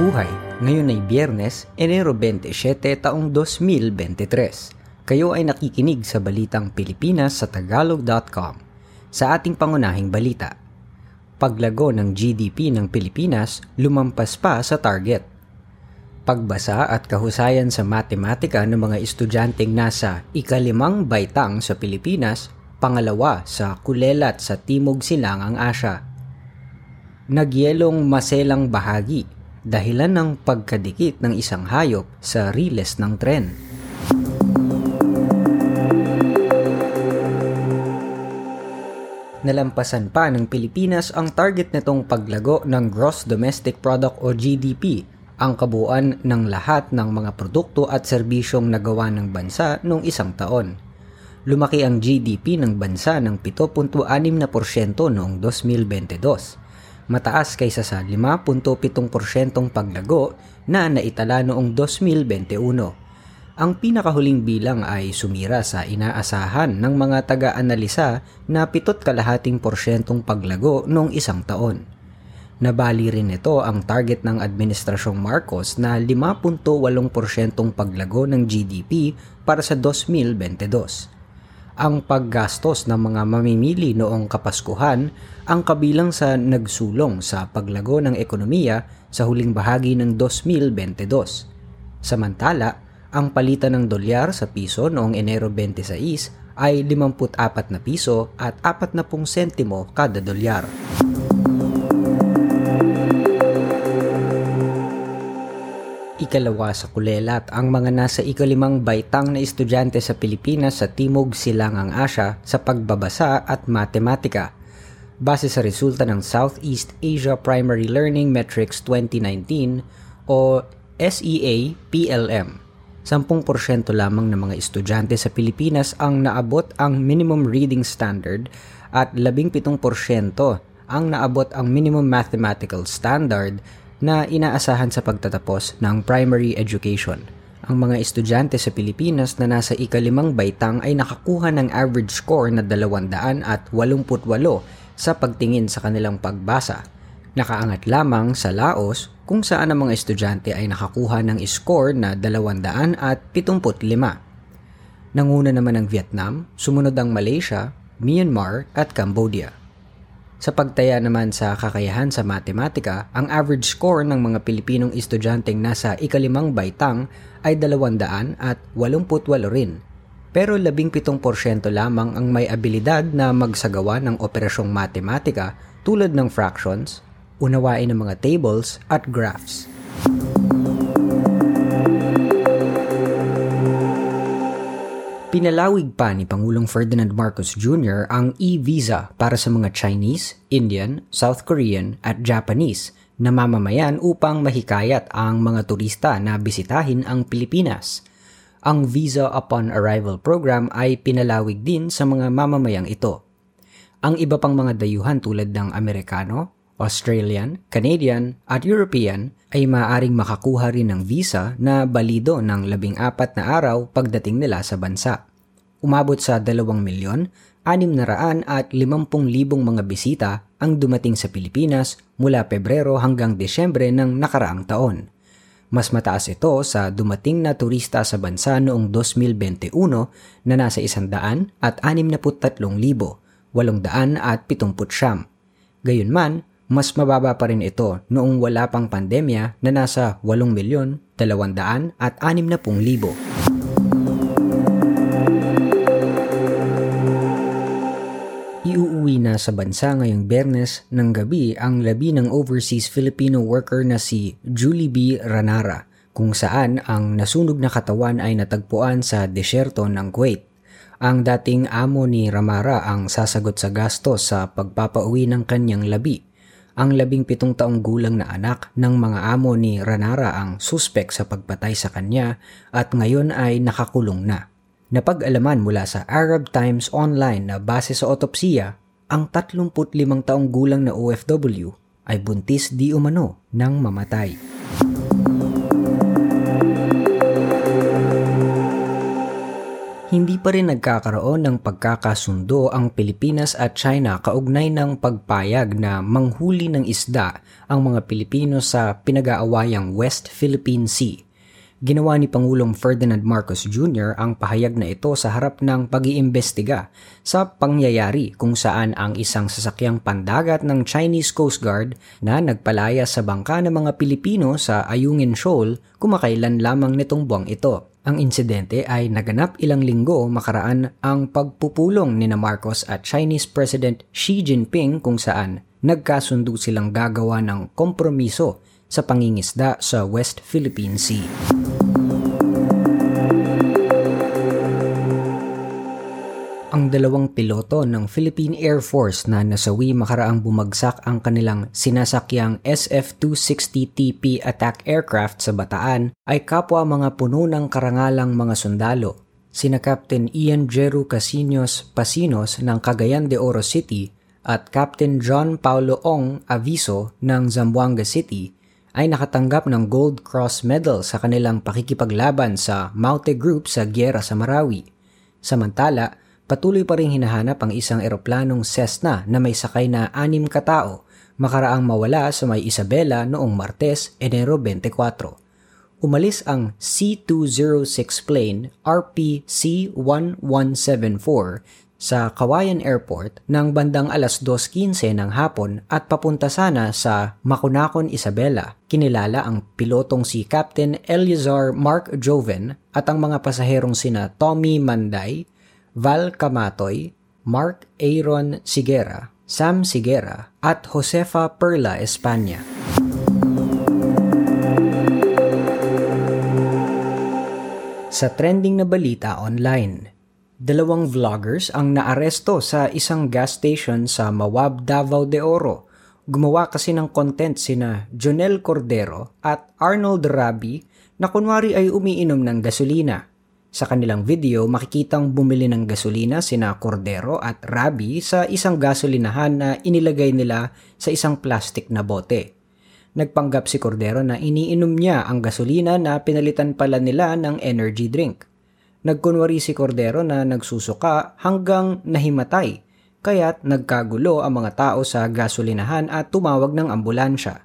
buhay. Ngayon ay Biyernes, Enero 27 taong 2023. Kayo ay nakikinig sa Balitang Pilipinas sa Tagalog.com. Sa ating pangunahing balita, paglago ng GDP ng Pilipinas lumampas pa sa target. Pagbasa at kahusayan sa matematika ng mga estudyanteng nasa ikalimang baitang sa Pilipinas, pangalawa sa kulelat sa Timog Silangang Asya. Nagyelong maselang bahagi dahilan ng pagkadikit ng isang hayop sa riles ng tren. Nalampasan pa ng Pilipinas ang target nitong paglago ng Gross Domestic Product o GDP, ang kabuuan ng lahat ng mga produkto at serbisyong nagawa ng bansa noong isang taon. Lumaki ang GDP ng bansa ng 7.6% noong 2022 mataas kaysa sa 5.7% paglago na naitala noong 2021. Ang pinakahuling bilang ay sumira sa inaasahan ng mga taga-analisa na pitot kalahating porsyentong paglago noong isang taon. Nabali rin ito ang target ng Administrasyong Marcos na 5.8% paglago ng GDP para sa 2022 ang paggastos ng mga mamimili noong Kapaskuhan ang kabilang sa nagsulong sa paglago ng ekonomiya sa huling bahagi ng 2022. Samantala, ang palitan ng dolyar sa piso noong Enero 26 ay 54 na piso at 40 sentimo kada dolyar. Ikalawa sa kulelat ang mga nasa ikalimang baitang na estudyante sa Pilipinas sa Timog Silangang Asya sa pagbabasa at matematika. Base sa resulta ng Southeast Asia Primary Learning Metrics 2019 o SEA PLM. 10% lamang ng mga estudyante sa Pilipinas ang naabot ang minimum reading standard at 17% ang naabot ang minimum mathematical standard na inaasahan sa pagtatapos ng primary education. Ang mga estudyante sa Pilipinas na nasa ikalimang baitang ay nakakuha ng average score na 200 at 88 sa pagtingin sa kanilang pagbasa. Nakaangat lamang sa Laos kung saan ang mga estudyante ay nakakuha ng score na 200 at 75. Nanguna naman ang Vietnam, sumunod ang Malaysia, Myanmar at Cambodia. Sa pagtaya naman sa kakayahan sa matematika, ang average score ng mga Pilipinong estudyanteng nasa ikalimang baitang ay 200 at 88 rin. Pero 17% lamang ang may abilidad na magsagawa ng operasyong matematika tulad ng fractions, unawain ng mga tables at graphs. Pinalawig pa ni Pangulong Ferdinand Marcos Jr. ang e-visa para sa mga Chinese, Indian, South Korean at Japanese na mamamayan upang mahikayat ang mga turista na bisitahin ang Pilipinas. Ang Visa Upon Arrival program ay pinalawig din sa mga mamamayang ito. Ang iba pang mga dayuhan tulad ng Amerikano, Australian, Canadian at European ay maaaring makakuha rin ng visa na balido ng labing apat na araw pagdating nila sa bansa. Umabot sa 2 milyon, 600 at 50 libong mga bisita ang dumating sa Pilipinas mula Pebrero hanggang Desyembre ng nakaraang taon. Mas mataas ito sa dumating na turista sa bansa noong 2021 na nasa 100 at 63,800 at 70 Gayunman, mas mababa pa rin ito noong wala pang pandemya na nasa 8 milyon, 200 at 60 libo. Iuuwi na sa bansa ngayong bernes ng gabi ang labi ng overseas Filipino worker na si Julie B. Ranara kung saan ang nasunog na katawan ay natagpuan sa desyerto ng Kuwait. Ang dating amo ni Ramara ang sasagot sa gastos sa pagpapauwi ng kanyang labi ang labing pitong taong gulang na anak ng mga amo ni Ranara ang suspek sa pagpatay sa kanya at ngayon ay nakakulong na. Napag-alaman mula sa Arab Times Online na base sa otopsiya, ang 35 taong gulang na OFW ay buntis di umano ng mamatay. Hindi pa rin nagkakaroon ng pagkakasundo ang Pilipinas at China kaugnay ng pagpayag na manghuli ng isda ang mga Pilipino sa pinag-aawayang West Philippine Sea. Ginawa ni Pangulong Ferdinand Marcos Jr. ang pahayag na ito sa harap ng pag-iimbestiga sa pangyayari kung saan ang isang sasakyang pandagat ng Chinese Coast Guard na nagpalaya sa bangka ng mga Pilipino sa Ayungin Shoal kumakailan lamang nitong buwang ito. Ang insidente ay naganap ilang linggo makaraan ang pagpupulong ni Marcos at Chinese President Xi Jinping kung saan nagkasundo silang gagawa ng kompromiso sa pangingisda sa West Philippine Sea. Ang dalawang piloto ng Philippine Air Force na nasawi makaraang bumagsak ang kanilang sinasakyang SF-260TP attack aircraft sa Bataan ay kapwa mga puno ng karangalang mga sundalo. Sina Captain Ian Jeru Casinos Pasinos ng Cagayan de Oro City at Captain John Paulo Ong Aviso ng Zamboanga City ay nakatanggap ng Gold Cross Medal sa kanilang pakikipaglaban sa Maute Group sa Giyera sa Marawi. Samantala, patuloy pa rin hinahanap ang isang eroplanong Cessna na may sakay na anim katao makaraang mawala sa may Isabela noong Martes, Enero 24. Umalis ang C-206 plane RPC-1174 sa Kawayan Airport ng bandang alas 2.15 ng hapon at papunta sana sa Makunakon, Isabela. Kinilala ang pilotong si Captain Eleazar Mark Joven at ang mga pasaherong sina Tommy Manday, Val Camatoy, Mark Aaron Sigera, Sam Sigera at Josefa Perla Espanya. Sa trending na balita online, dalawang vloggers ang naaresto sa isang gas station sa Mawab, Davao de Oro. Gumawa kasi ng content sina Jonel Cordero at Arnold Rabi na kunwari ay umiinom ng gasolina. Sa kanilang video, makikitang bumili ng gasolina sina Cordero at Rabi sa isang gasolinahan na inilagay nila sa isang plastic na bote. Nagpanggap si Cordero na iniinom niya ang gasolina na pinalitan pala nila ng energy drink. Nagkunwari si Cordero na nagsusuka hanggang nahimatay, kaya't nagkagulo ang mga tao sa gasolinahan at tumawag ng ambulansya.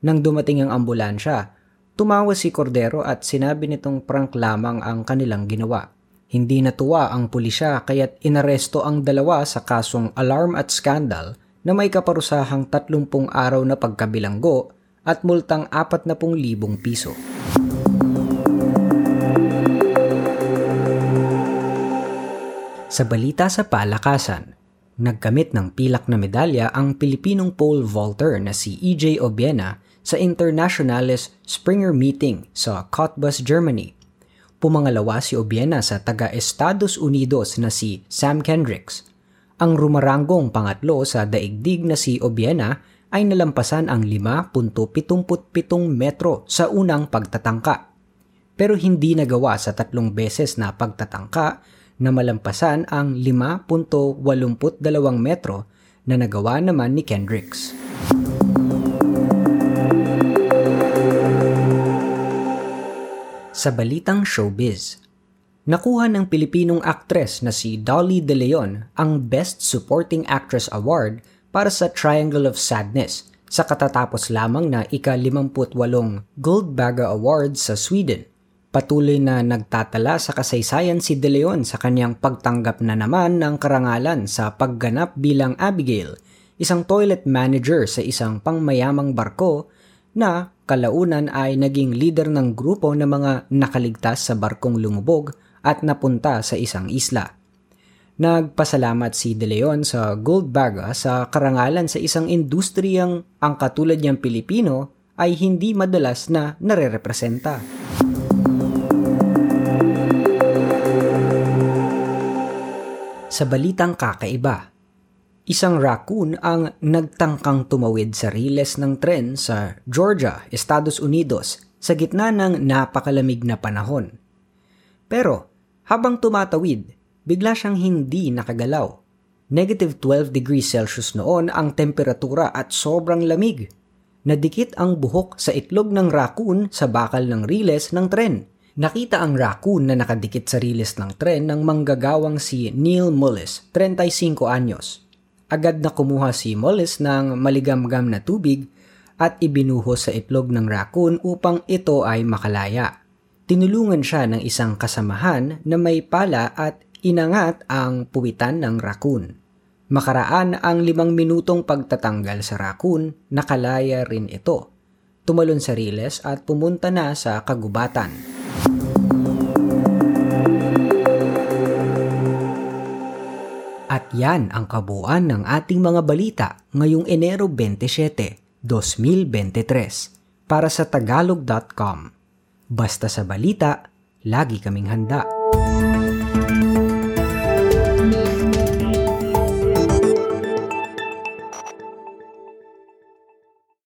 Nang dumating ang ambulansya, Tumawa si Cordero at sinabi nitong prank lamang ang kanilang ginawa. Hindi natuwa ang pulisya kaya't inaresto ang dalawa sa kasong alarm at scandal na may kaparusahang 30 araw na pagkabilanggo at multang 40,000 piso. Sa balita sa palakasan, nagkamit ng pilak na medalya ang Pilipinong pole vaulter na si EJ Obiena sa Internationales Springer Meeting sa Cottbus, Germany. Pumangalawa si Obiena sa taga-Estados Unidos na si Sam Kendricks. Ang rumaranggong pangatlo sa daigdig na si Obiena ay nalampasan ang 5.77 metro sa unang pagtatangka. Pero hindi nagawa sa tatlong beses na pagtatangka na malampasan ang 5.82 metro na nagawa naman ni Kendricks. Sa balitang showbiz, nakuha ng Pilipinong aktres na si Dolly De Leon ang Best Supporting Actress Award para sa Triangle of Sadness sa katatapos lamang na ika-58 Gold Baga Awards sa Sweden. Patuloy na nagtatala sa kasaysayan si De Leon sa kanyang pagtanggap na naman ng karangalan sa pagganap bilang Abigail, isang toilet manager sa isang pangmayamang barko na kalaunan ay naging leader ng grupo ng mga nakaligtas sa barkong lumubog at napunta sa isang isla. Nagpasalamat si De Leon sa Gold Baga sa karangalan sa isang industriyang ang katulad niyang Pilipino ay hindi madalas na nare-representa. Sa balitang kakaiba, Isang raccoon ang nagtangkang tumawid sa riles ng tren sa Georgia, Estados Unidos sa gitna ng napakalamig na panahon. Pero habang tumatawid, bigla siyang hindi nakagalaw. Negative 12 degrees Celsius noon ang temperatura at sobrang lamig. Nadikit ang buhok sa itlog ng raccoon sa bakal ng riles ng tren, Nakita ang raccoon na nakadikit sa riles ng tren ng manggagawang si Neil Mullis, 35 anyos. Agad na kumuha si Mullis ng maligamgam na tubig at ibinuhos sa itlog ng raccoon upang ito ay makalaya. Tinulungan siya ng isang kasamahan na may pala at inangat ang puwitan ng raccoon. Makaraan ang limang minutong pagtatanggal sa raccoon, nakalaya rin ito. Tumalon sa riles at pumunta na sa kagubatan. At yan ang kabuuan ng ating mga balita ngayong Enero 27, 2023 para sa tagalog.com. Basta sa balita, lagi kaming handa.